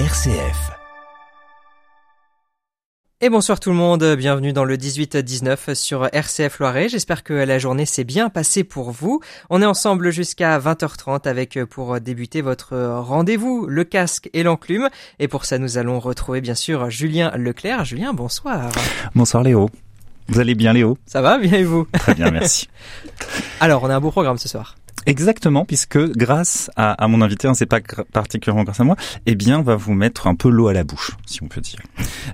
RCF. Et bonsoir tout le monde, bienvenue dans le 18-19 sur RCF Loiret. J'espère que la journée s'est bien passée pour vous. On est ensemble jusqu'à 20h30 avec pour débuter votre rendez-vous, le casque et l'enclume. Et pour ça, nous allons retrouver bien sûr Julien Leclerc. Julien, bonsoir. Bonsoir Léo. Vous allez bien Léo? Ça va, bien et vous? Très bien, merci. Alors, on a un beau programme ce soir. Exactement, puisque grâce à, à mon invité, hein, c'est pas particulièrement grâce à moi, eh bien, on va vous mettre un peu l'eau à la bouche, si on peut dire.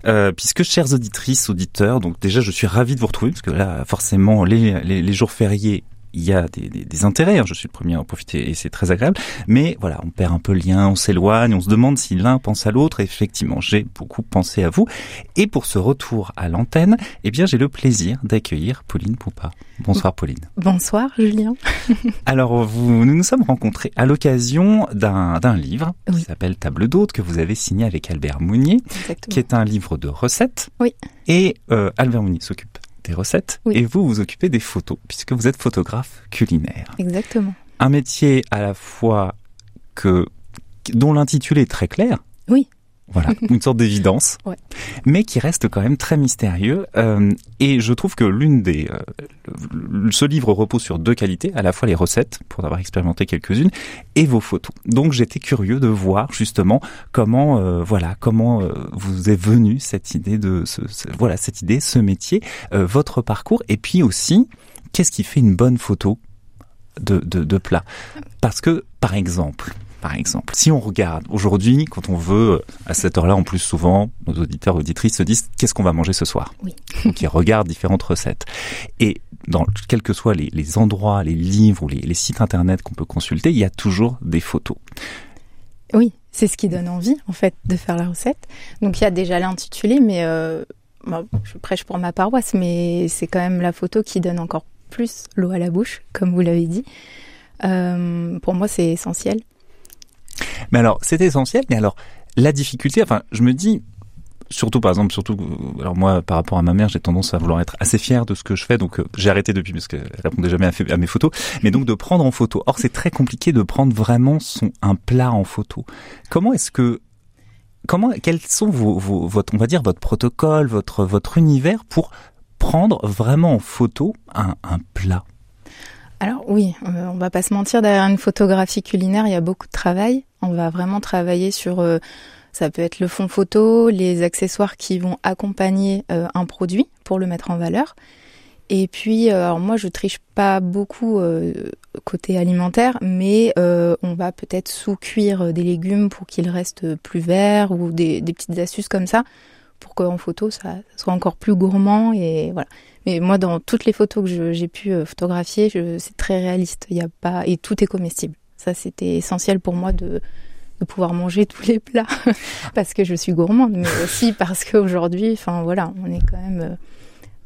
Euh, puisque, chères auditrices, auditeurs, donc déjà, je suis ravi de vous retrouver, parce que là, forcément, les, les, les jours fériés il y a des, des, des intérêts, hein, je suis le premier à en profiter et c'est très agréable, mais voilà, on perd un peu le lien, on s'éloigne, on se demande si l'un pense à l'autre, effectivement, j'ai beaucoup pensé à vous, et pour ce retour à l'antenne, eh bien j'ai le plaisir d'accueillir Pauline Poupa. Bonsoir Pauline. Bonsoir Julien. Alors vous, nous nous sommes rencontrés à l'occasion d'un livre oui. qui s'appelle Table d'hôte que vous avez signé avec Albert Mounier, Exactement. qui est un livre de recettes, Oui. et euh, Albert Mounier s'occupe des recettes Oui. et vous vous occupez des photos puisque vous êtes photographe culinaire. Exactement. Un métier à la fois que dont l'intitulé est très clair. Oui. Voilà, une sorte d'évidence, Ouais. mais qui reste quand même très mystérieux. Euh, et je trouve que l'une des, euh, ce livre repose sur deux qualités, à la fois les recettes, pour avoir expérimenté quelques-unes, et vos photos. Donc j'étais curieux de voir justement comment, euh, voilà, comment euh, vous est venue cette idée de, ce, ce- voilà, cette idée, ce métier, euh, votre parcours, et puis aussi qu'est-ce qui fait une bonne photo de, de, de plat? Parce que, par exemple, par exemple, si on regarde aujourd'hui, quand on veut, à cette heure-là, en plus souvent, nos auditeurs auditrices se disent qu'est-ce qu'on va manger ce soir? Oui. Donc ils regardent différentes recettes. Et dans quels que soient les, les endroits, les livres ou les, les sites internet qu'on peut consulter, il y a toujours des photos. Oui, c'est ce qui donne envie en fait de faire la recette. Donc il y a déjà l'intitulé, mais euh, bon, je prêche pour ma paroisse, mais c'est quand même la photo qui donne encore plus l'eau à la bouche, comme vous l'avez dit. Euh, pour moi, c'est essentiel. Mais alors, c'est essentiel, mais alors, la difficulté, enfin, je me dis, surtout par exemple, surtout, euh, alors moi, par rapport à ma mère, j'ai tendance à vouloir être assez fier de ce que je fais, donc euh, j'ai arrêté depuis parce qu'elle répondait jamais à, à mes photos, mais donc de prendre en photo. Or, c'est très compliqué de prendre vraiment son, un plat en photo. Comment est-ce que, comment, quels sont vos, vos, votre, on va dire, votre protocole, votre, votre univers pour prendre vraiment en photo un, un plat? Alors oui, euh, on va pas se mentir, derrière une photographie culinaire, il y a beaucoup de travail. On va vraiment travailler sur, euh, ça peut être le fond photo, les accessoires qui vont accompagner euh, un produit pour le mettre en valeur. Et puis, euh, alors moi, je triche pas beaucoup côté alimentaire, mais on va peut-être sous-cuire des légumes pour qu'ils restent plus verts ou des, petites astuces comme ça pour qu'en photo, ça soit encore plus gourmand et voilà. Mais moi, dans toutes les photos que j'ai pu photographier, c'est très réaliste. Il y a pas et tout est comestible. Ça, c'était essentiel pour moi de, de pouvoir manger tous les plats parce que je suis gourmande, mais aussi parce qu'aujourd'hui, enfin voilà, on est quand même.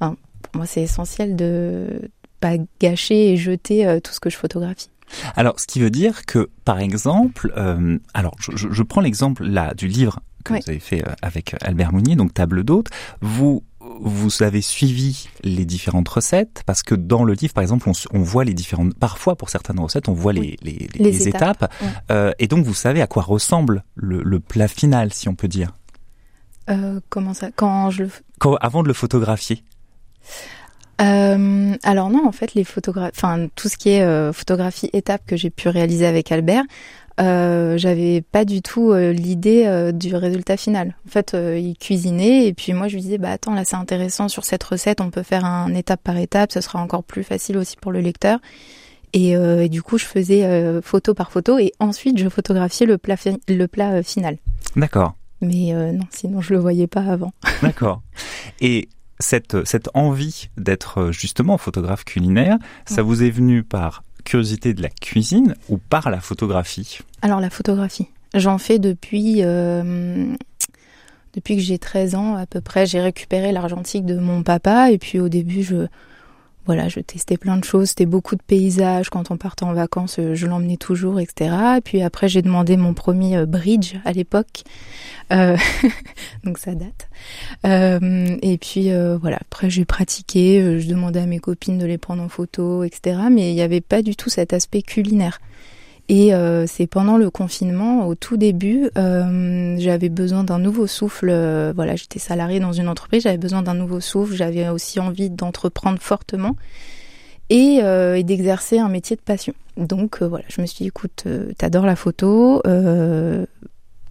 euh, pour moi, c'est essentiel de pas gâcher et jeter euh, tout ce que je photographie. Alors, ce qui veut dire que, par exemple, euh, alors je, je- je prends l'exemple là du livre que Oui. vous avez fait avec Albert Mounier, donc Table d'hôte. Vous vous avez suivi les différentes recettes parce que dans le livre, par exemple, on, voit les différentes. Parfois, pour certaines recettes, on voit les, les, les- Les les étapes, étapes, ouais. Euh, et donc vous savez à quoi ressemble le, le plat final, si on peut dire, Euh, comment ça Quand je le Quand- avant de le photographier. Euh, alors non, en fait, les photographies, enfin tout ce qui est euh, photographie étape que j'ai pu réaliser avec Albert, euh, j'avais pas du tout euh, l'idée euh, du résultat final. En fait, il cuisinait et puis moi je lui disais bah attends là c'est intéressant sur cette recette, on peut faire un étape par étape, ce sera encore plus facile aussi pour le lecteur. Et, et du coup, je faisais photo par photo et ensuite je photographiais le plat, fi- le plat final. D'accord. Mais non, sinon je le voyais pas avant. D'accord. Et cette, cette envie d'être justement photographe culinaire, ça vous est venu par curiosité de la cuisine ou par la photographie Alors la photographie, j'en fais depuis euh, depuis que j'ai 13 ans à peu près. J'ai récupéré l'argentique de mon papa et puis au début je voilà, je testais plein de choses. C'était beaucoup de paysages. Quand on partait en vacances, euh, je l'emmenais toujours, etc. Et puis après, j'ai demandé mon premier euh, bridge à l'époque. Euh, donc ça date. Et puis voilà, après j'ai pratiqué. Je demandais à mes copines de les prendre en photo, etc. Mais il n'y avait pas du tout cet aspect culinaire. Et euh, c'est pendant le confinement, au tout début, euh, j'avais besoin d'un nouveau souffle. Euh, voilà, j'étais salariée dans une entreprise, j'avais besoin d'un nouveau souffle. J'avais aussi envie d'entreprendre fortement et, et d'exercer un métier de passion. Donc voilà, je me suis dit, écoute, t'adores la photo,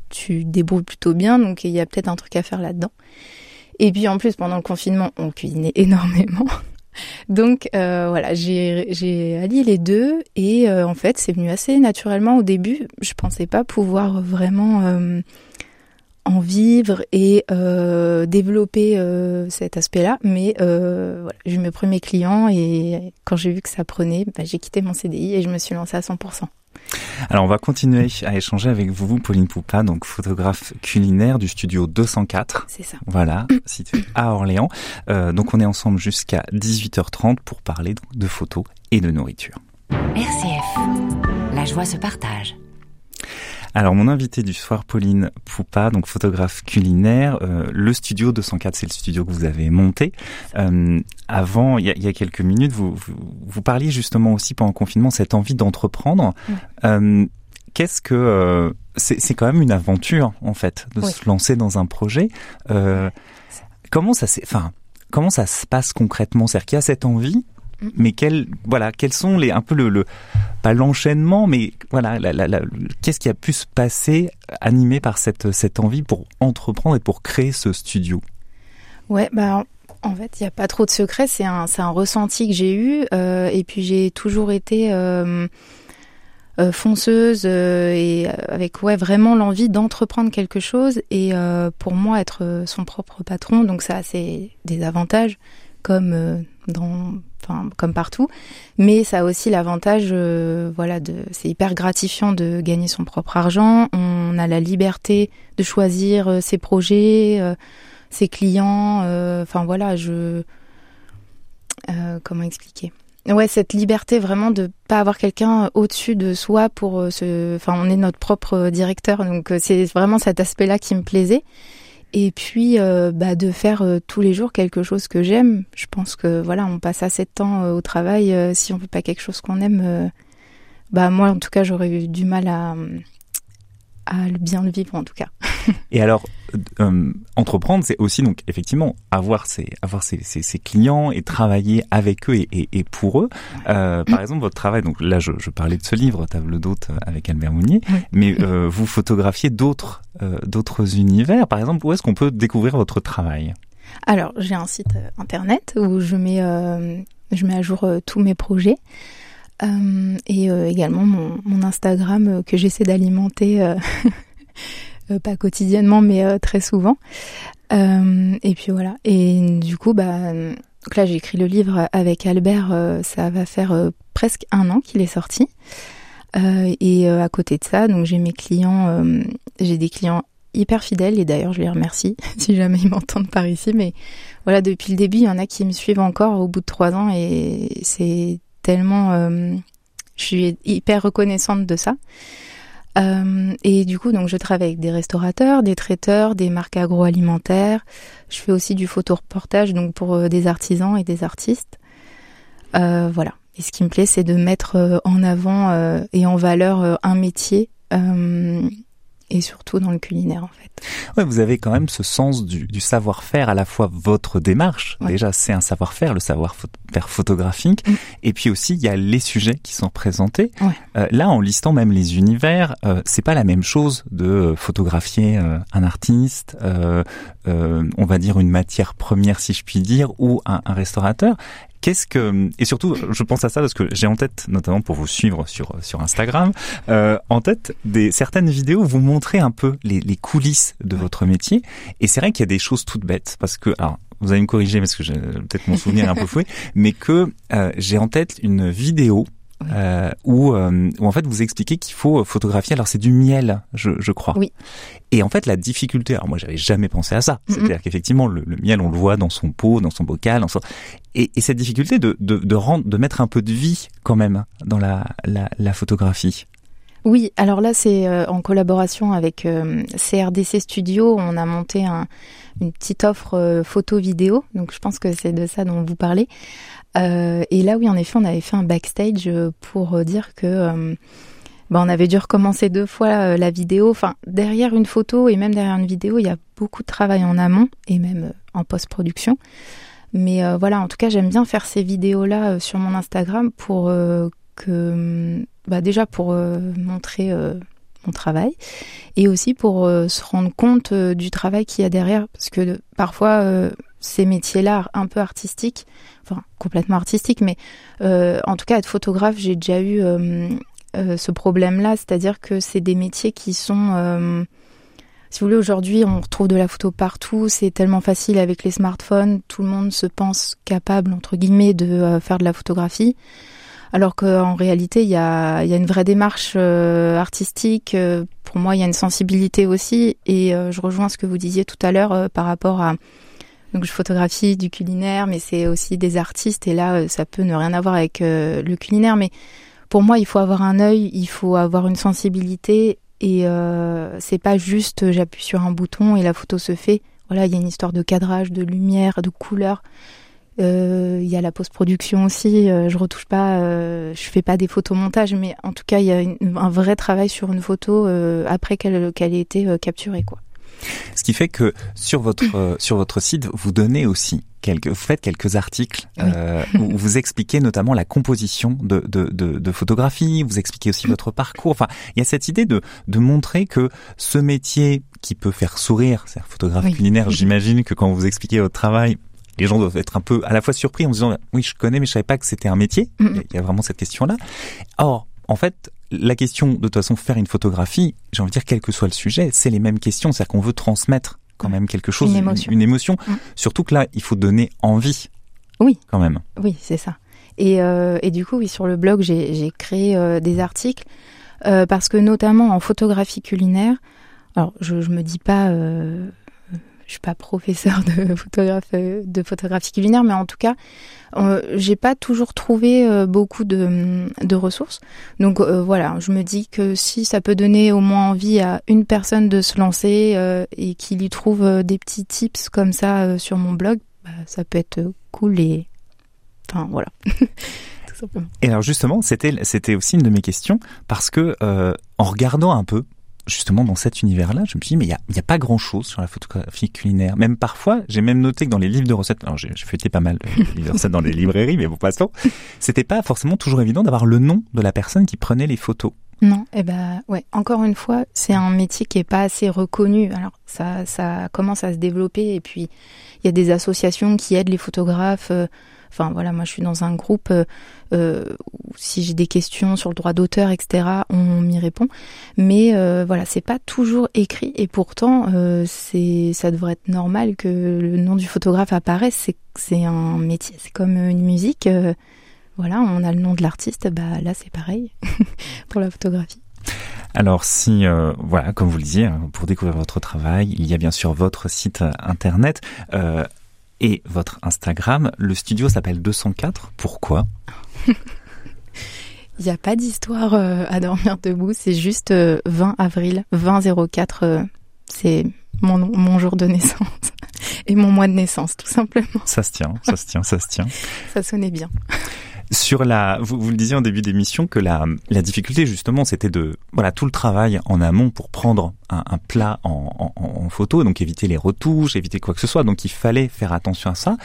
tu débrouilles plutôt bien, donc il y a peut-être un truc à faire là-dedans. Et puis en plus, pendant le confinement, on cuisinait énormément. Donc euh, voilà, j'ai allié les deux et euh, en fait c'est venu assez naturellement au début. Je pensais pas pouvoir vraiment euh, en vivre et développer cet aspect-là, mais voilà, j'ai eu mes premiers clients et quand j'ai vu que ça prenait, bah, j'ai quitté mon CDI et je me suis lancée à 100%. Alors on va continuer à échanger avec vous, Pauline Poupa, donc photographe culinaire du studio 204. C'est ça. Voilà, situé à Orléans. Euh, donc on est ensemble jusqu'à 18h30 pour parler de photos et de nourriture. RCF, la joie se partage. Alors mon invité du soir, Pauline Poupa, donc photographe culinaire. Euh, le studio 204, c'est le studio que vous avez monté. Euh, avant, il y, a, y, a, quelques minutes, vous, vous, parliez justement aussi pendant le confinement cette envie d'entreprendre. Euh, Qu'est-ce que euh, c'est quand même une aventure en fait de se lancer dans un projet. Euh, comment ça s'est, enfin comment ça se passe concrètement? C'est-à-dire qu'il y a cette envie. Mais quels voilà quels sont les un peu le, pas l'enchaînement mais voilà qu'est-ce qui a pu se passer animé par cette cette envie pour entreprendre et pour créer ce studio? Ouais bah en fait il n'y a pas trop de secret c'est un un ressenti que j'ai eu euh, et puis j'ai toujours été euh, euh, fonceuse et avec ouais vraiment l'envie d'entreprendre quelque chose et pour moi être son propre patron. Donc ça c'est des avantages comme dans comme partout, mais ça a aussi l'avantage, euh, voilà, c'est hyper gratifiant de gagner son propre argent. On a la liberté de choisir euh, ses projets, euh, ses clients. Enfin voilà, je, comment expliquer? Ouais, cette liberté vraiment de pas avoir quelqu'un au-dessus de soi pour se, enfin, on est notre propre directeur, donc c'est vraiment cet aspect-là qui me plaisait et puis euh, bah, de faire euh, tous les jours quelque chose que j'aime. Je pense que voilà, on passe assez de temps euh, au travail. si on fait pas quelque chose qu'on aime, bah moi en tout cas j'aurais eu du mal à, à bien le vivre en tout cas. Et alors, euh, entreprendre, c'est aussi donc effectivement avoir ses avoir ses, ses, clients et travailler avec eux et, et, et pour eux. Euh, par exemple, votre travail. Donc là, je, je, parlais de ce livre Table d'hôte avec Albert Mounier, mais euh, vous photographiez d'autres euh, d'autres univers. Par exemple, où est-ce qu'on peut découvrir votre travail? Alors, j'ai un site euh, internet où je mets je mets à jour tous mes projets. Euh, et euh, également mon, mon Instagram euh, que j'essaie d'alimenter, pas quotidiennement mais très souvent. et puis voilà. Et du coup, bah, donc là j'ai écrit le livre avec Albert, ça va faire presque un an qu'il est sorti. et à côté de ça, donc j'ai mes clients, j'ai des clients hyper fidèles et d'ailleurs je les remercie si jamais ils m'entendent par ici. Mais voilà, depuis le début, il y en a qui me suivent encore au bout de trois ans et c'est tellement, euh, je suis hyper reconnaissante de ça. Euh, et du coup, donc, je travaille avec des restaurateurs, des traiteurs, des marques agroalimentaires. Je fais aussi du photoreportage, donc pour euh, des artisans et des artistes. voilà. Et ce qui me plaît, c'est de mettre en avant et en valeur un métier et surtout dans le culinaire en fait. Ouais, vous avez quand même ce sens du, du savoir-faire à la fois votre démarche. Déjà, c'est un savoir-faire, le savoir-faire photographique, mm. et puis aussi il y a les sujets qui sont présentés. Euh, là, en listant même les univers, euh, c'est pas la même chose de photographier euh, un artiste, euh, euh, on va dire une matière première si je puis dire, ou un, un restaurateur. Qu'est-ce que et surtout, je pense à ça parce que j'ai en tête, notamment pour vous suivre sur sur Instagram, euh, en tête des certaines vidéos où vous montrez un peu les, les coulisses de votre métier. Et c'est vrai qu'il y a des choses toutes bêtes parce que alors vous allez me corriger parce que peut-être mon souvenir est un peu foué, mais que euh, j'ai en tête une vidéo euh, où, euh, où, en fait vous expliquez qu'il faut photographier. Alors c'est du miel, je, je, crois. Oui. Et en fait la difficulté. Alors moi j'avais jamais pensé à ça. C'est-à-dire qu'effectivement le, le, miel on le voit dans son pot, dans son bocal, dans son... Et, et, cette difficulté de, de, de, rendre, de mettre un peu de vie quand même dans la, la, la photographie. Oui, alors là c'est euh, en collaboration avec euh, CRDC Studio, on a monté un, une petite offre euh, photo-vidéo, donc je pense que c'est de ça dont vous parlez. et là oui, en effet, on avait fait un backstage pour dire que bah, on avait dû recommencer deux fois la vidéo. Enfin, derrière une photo et même derrière une vidéo, il y a beaucoup de travail en amont et même en post-production. Mais voilà, en tout cas, j'aime bien faire ces vidéos-là sur mon Instagram pour que, bah, déjà pour montrer mon travail et aussi pour se rendre compte du travail qu'il y a derrière. Parce que parfois ces métiers-là un peu artistiques, enfin complètement artistiques, mais euh, en tout cas être photographe, j'ai déjà eu euh, euh, ce problème-là, c'est-à-dire que c'est des métiers qui sont, si vous voulez, aujourd'hui on retrouve de la photo partout, c'est tellement facile avec les smartphones, tout le monde se pense capable entre guillemets de faire de la photographie. Alors qu'en réalité, il y a, y a, une vraie démarche artistique. pour moi, il y a une sensibilité aussi. Et je rejoins ce que vous disiez tout à l'heure par rapport à donc je photographie du culinaire, mais c'est aussi des artistes. Et là, euh, ça peut ne rien avoir avec euh, le culinaire. Mais pour moi, il faut avoir un œil, il faut avoir une sensibilité. Et euh, c'est pas juste j'appuie sur un bouton et la photo se fait. Voilà, il y a une histoire de cadrage, de lumière, de couleur. Euh, il y a la post-production aussi. je retouche pas, je fais pas des photomontages, mais en tout cas, il y a un vrai travail sur une photo après qu'elle ait été capturée, quoi. Ce qui fait que sur votre euh, sur votre site, vous donnez aussi quelques, vous faites quelques articles euh, où vous expliquez notamment la composition de, de, de, de photographies, vous expliquez aussi votre parcours. Enfin, il y a cette idée de, de montrer que ce métier qui peut faire sourire, c'est photographe culinaire, j'imagine que quand vous expliquez votre travail, les gens doivent être un peu à la fois surpris en disant oui je connais mais je savais pas que c'était un métier. Il y a vraiment cette question là. Or en fait la question de toute façon faire une photographie, j'ai envie de dire quel que soit le sujet, c'est les mêmes questions, c'est-à-dire qu'on veut transmettre quand même quelque chose, une émotion. Mm. Surtout que là, il faut donner envie. Oui. Quand même. Oui, c'est ça. Et, euh, et, du coup, oui, sur le blog, j'ai créé euh, des articles euh, parce que notamment en photographie culinaire, alors je, je me dis pas suis pas professeur de photographe de photographie culinaire, mais en tout cas, euh, j'ai pas toujours trouvé euh, beaucoup de, de, ressources. Donc euh, voilà, je me dis que si ça peut donner au moins envie à une personne de se lancer euh, et qu'il y trouve des petits tips comme ça sur mon blog, bah, ça peut être cool et enfin voilà. Tout simplement. Et alors justement, c'était c'était aussi une de mes questions parce que en regardant un peu justement dans cet univers-là, je me suis dit, mais il n'y a, y a, pas grand-chose sur la photographie culinaire. Même parfois, j'ai même noté que dans les livres de recettes, alors j'ai fêté pas mal de livres de recettes dans les librairies, mais bon, passons, c'était pas forcément toujours évident d'avoir le nom de la personne qui prenait les photos. Non, eh ben ouais. Encore une fois, c'est un métier qui est pas assez reconnu. Alors ça, ça commence à se développer et puis il y a des associations qui aident les photographes. Euh, Enfin voilà, moi je suis dans un groupe euh, euh, où si j'ai des questions sur le droit d'auteur, etc., on m'y répond. Mais euh, voilà, c'est pas toujours écrit et pourtant euh, c'est ça devrait être normal que le nom du photographe apparaisse. C'est un métier, c'est comme une musique. Voilà, on a le nom de l'artiste, bah là c'est pareil pour la photographie. Alors si, voilà, comme vous le disiez, hein, pour découvrir votre travail, il y a bien sûr votre site internet. Et votre Instagram. Le studio s'appelle 204. Pourquoi? Il n'y a pas d'histoire euh, à dormir debout, c'est juste 20 euh, avril 2004. Euh, c'est mon, mon jour de naissance et mon mois de naissance, tout simplement. Ça se tient, ça se tient, ça se tient. ça sonnait bien. Sur la, vous, vous le disiez en début d'émission que la, la difficulté justement, c'était de voilà tout le travail en amont pour prendre un, un plat en, en, en, photo, donc éviter les retouches, éviter quoi que ce soit. Donc il fallait faire attention à ça.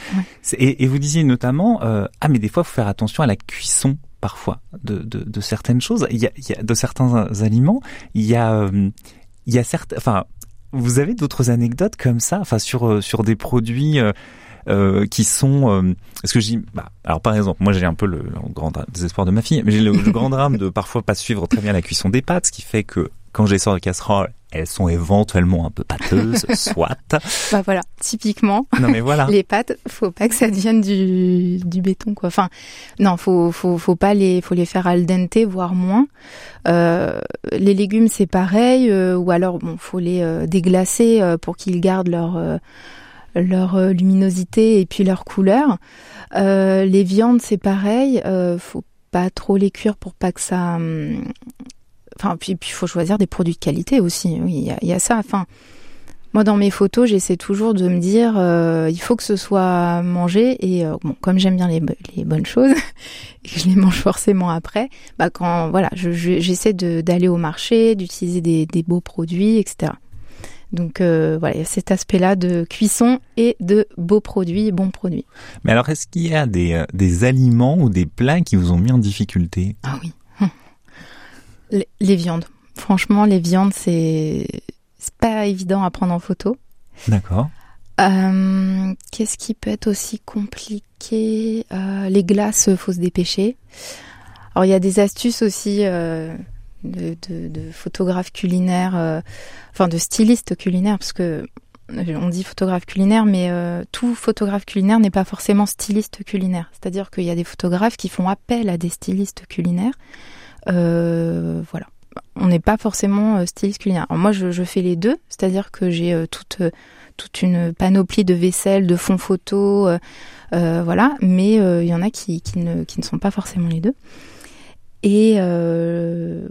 Et, et, vous disiez notamment euh, ah mais des fois faut faire attention à la cuisson parfois de, de, de certaines choses. Il y, a, il y a de certains aliments. Il y a euh, il y a certes, enfin vous avez d'autres anecdotes comme ça, enfin sur euh, sur des produits. Euh, euh, qui sont euh, ce que j'ai bah, alors par exemple moi j'ai un peu le, le grand désespoir de ma fille mais j'ai le, le grand drame de parfois pas suivre très bien la cuisson des pâtes ce qui fait que quand je les sors de casserole elles sont éventuellement un peu pâteuses, soit. Bah voilà, typiquement. Non mais voilà. les pâtes, faut pas que ça devienne du, du béton quoi. Enfin, non, faut faut faut pas les faut les faire al dente voire moins. Euh, les légumes c'est pareil euh, ou alors bon, faut les euh, déglacer pour qu'ils gardent leur leur euh, luminosité et puis leur couleur. Euh, les viandes, c'est pareil. Euh, faut pas trop les cuire pour pas que ça. Hum, enfin, puis il faut choisir des produits de qualité aussi. Oui, il y, a ça. Enfin, Moi, dans mes photos, j'essaie toujours de me dire, euh, il faut que ce soit mangé. Et bon, comme j'aime bien les, bonnes choses et que je les mange forcément après, bah quand voilà, j'essaie je, d'aller au marché, d'utiliser des, beaux produits, etc. Donc euh, voilà, il y a cet aspect-là de cuisson et de beaux produits, bons produits. Mais alors, est-ce qu'il y a des, euh, des aliments ou des plats qui vous ont mis en difficulté? Ah oui, hum. les, les viandes. Franchement, les viandes, c'est c'est pas évident à prendre en photo. D'accord. Euh, Qu'est-ce qui peut être aussi compliqué? Euh, Les glaces, faut se dépêcher. Alors il y a des astuces aussi de, de, de, photographes culinaires, euh, enfin de stylistes culinaires, parce que on dit photographe culinaire, mais euh, tout photographe culinaire n'est pas forcément styliste culinaire. C'est-à-dire qu'il y a des photographes qui font appel à des stylistes culinaires. Euh, voilà on n'est pas forcément styliste culinaire. moi, je, fais les deux, c'est-à-dire que j'ai toute toute une panoplie de vaisselle, de fonds photos, voilà. Mais il y en a qui, ne, qui ne sont pas forcément les deux. Et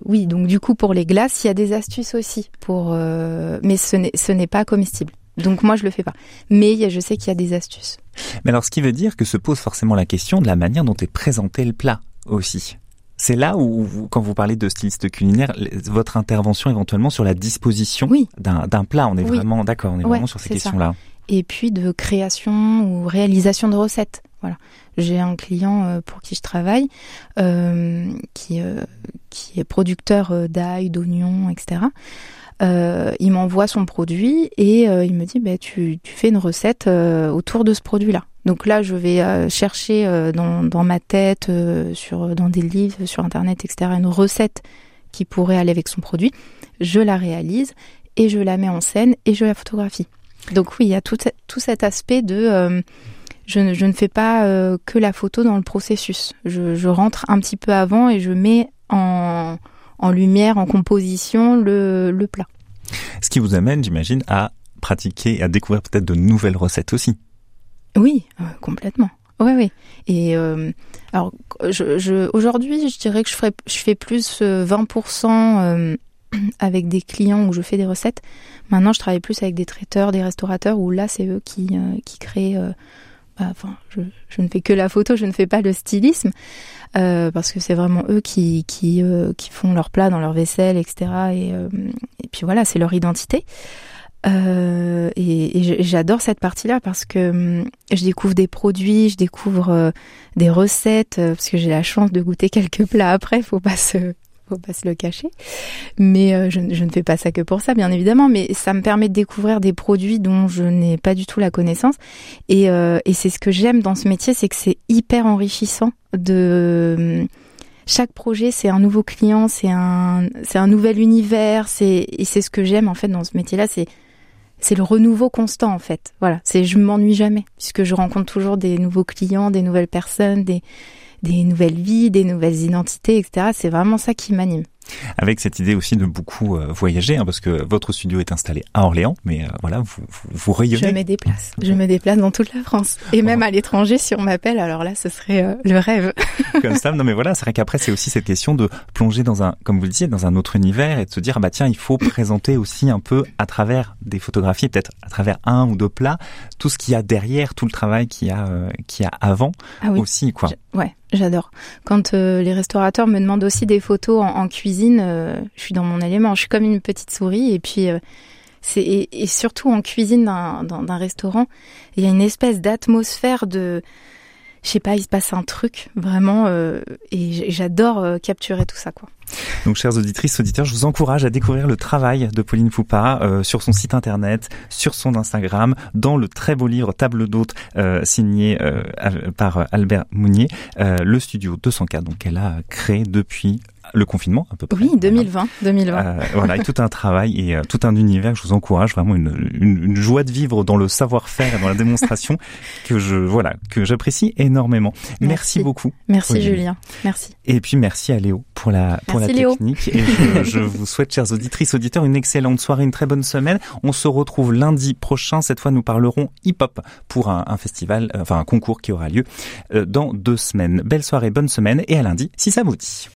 oui, donc du coup pour les glaces, il y a des astuces aussi pour, mais ce n'est ce n'est pas comestible. Donc moi je le fais pas. Mais je sais qu'il y a des astuces. Mais alors ce qui veut dire que se pose forcément la question de la manière dont est présenté le plat aussi. C'est là où, quand vous parlez de styliste culinaire, votre intervention éventuellement sur la disposition d'un plat, on est vraiment d'accord, on est vraiment sur ces questions-là. Et puis de création ou réalisation de recettes. J'ai un client euh, pour qui je travaille, euh, qui, euh, qui est producteur d'ail, d'oignons, etc. il m'envoie son produit et il me dit bah, tu, fais une recette autour de ce produit-là. Donc là, je vais chercher dans, dans, ma tête, sur, dans des livres, sur Internet, etc., une recette qui pourrait aller avec son produit. Je la réalise et je la mets en scène et je la photographie. Donc oui, il y a tout, tout cet aspect de... Je ne, je, ne, fais pas que la photo dans le processus. Je, je, rentre un petit peu avant et je mets en, en lumière, en composition le, le plat. Ce qui vous amène, j'imagine, à pratiquer, à découvrir peut-être de nouvelles recettes aussi. Oui, euh, complètement. Oui, oui. Et euh, alors, je, je, aujourd'hui, je dirais que je, ferais, je fais plus 20% euh, avec des clients où je fais des recettes. Maintenant, je travaille plus avec des traiteurs, des restaurateurs, où là, c'est eux qui, qui créent. Enfin, je, je, ne fais que la photo, je ne fais pas le stylisme, parce que c'est vraiment eux qui, qui, qui font leur plat dans leur vaisselle, etc. Et, et puis voilà, c'est leur identité. Euh, et, j'adore cette partie-là parce que hum, je découvre des produits, je découvre euh, des recettes, euh, parce que j'ai la chance de goûter quelques plats après, faut pas se, faut pas se le cacher. Mais je, je, ne fais pas ça que pour ça, bien évidemment, mais ça me permet de découvrir des produits dont je n'ai pas du tout la connaissance. Et, et c'est ce que j'aime dans ce métier, c'est que c'est hyper enrichissant de hum, chaque projet, c'est un nouveau client, c'est un, c'est un nouvel univers, c'est, et c'est ce que j'aime en fait dans ce métier-là, c'est c'est le renouveau constant en fait. Voilà, c'est je m'ennuie jamais puisque je rencontre toujours des nouveaux clients, des nouvelles personnes, des des nouvelles vies, des nouvelles identités, etc. C'est vraiment ça qui m'anime. Avec cette idée aussi de beaucoup euh, voyager, hein, parce que votre studio est installé à Orléans, mais euh, voilà, vous, vous, vous, rayonnez. Je me déplace. Je me déplace dans toute la France. Et même à l'étranger si on m'appelle, alors là, ce serait euh, le rêve. Comme ça, non mais voilà, c'est vrai qu'après, c'est aussi cette question de plonger dans un, comme vous le disiez, dans un autre univers et de se dire, bah tiens, il faut présenter aussi un peu à travers des photographies, peut-être à travers un ou deux plats, tout ce qu'il y a derrière, tout le travail qu'il y a, qu'il y a avant ah aussi, quoi. ouais. J'adore. Quand euh, les restaurateurs me demandent aussi des photos en, cuisine, euh, je suis dans mon élément. Je suis comme une petite souris. Et puis, euh, c'est et, surtout en cuisine d'un restaurant, il y a une espèce d'atmosphère de, je sais pas, il se passe un truc vraiment. et j'adore capturer tout ça, quoi. Donc, chères auditrices, auditeurs, je vous encourage à découvrir le travail de Pauline Foupa euh, sur son site internet, sur son Instagram, dans le très beau livre Table d'hôte euh, signé euh, par Albert Mounier, le studio 204, donc elle a créé depuis le confinement à peu près. Oui, 2020, 2020. Euh, voilà, et tout un travail et euh, tout un univers. Je vous encourage vraiment une, une, une joie de vivre dans le savoir-faire et dans la démonstration que je voilà que j'apprécie énormément. Merci, beaucoup. Merci Julien. Merci. Et puis merci à Léo pour la pour la technique. Et je, je, vous souhaite, chers auditrices, auditeurs, une excellente soirée, une très bonne semaine. On se retrouve lundi prochain. Cette fois, nous parlerons hip-hop pour un, un, festival, euh, enfin un concours qui aura lieu dans deux semaines. Belle soirée, bonne semaine et à lundi si ça vous dit.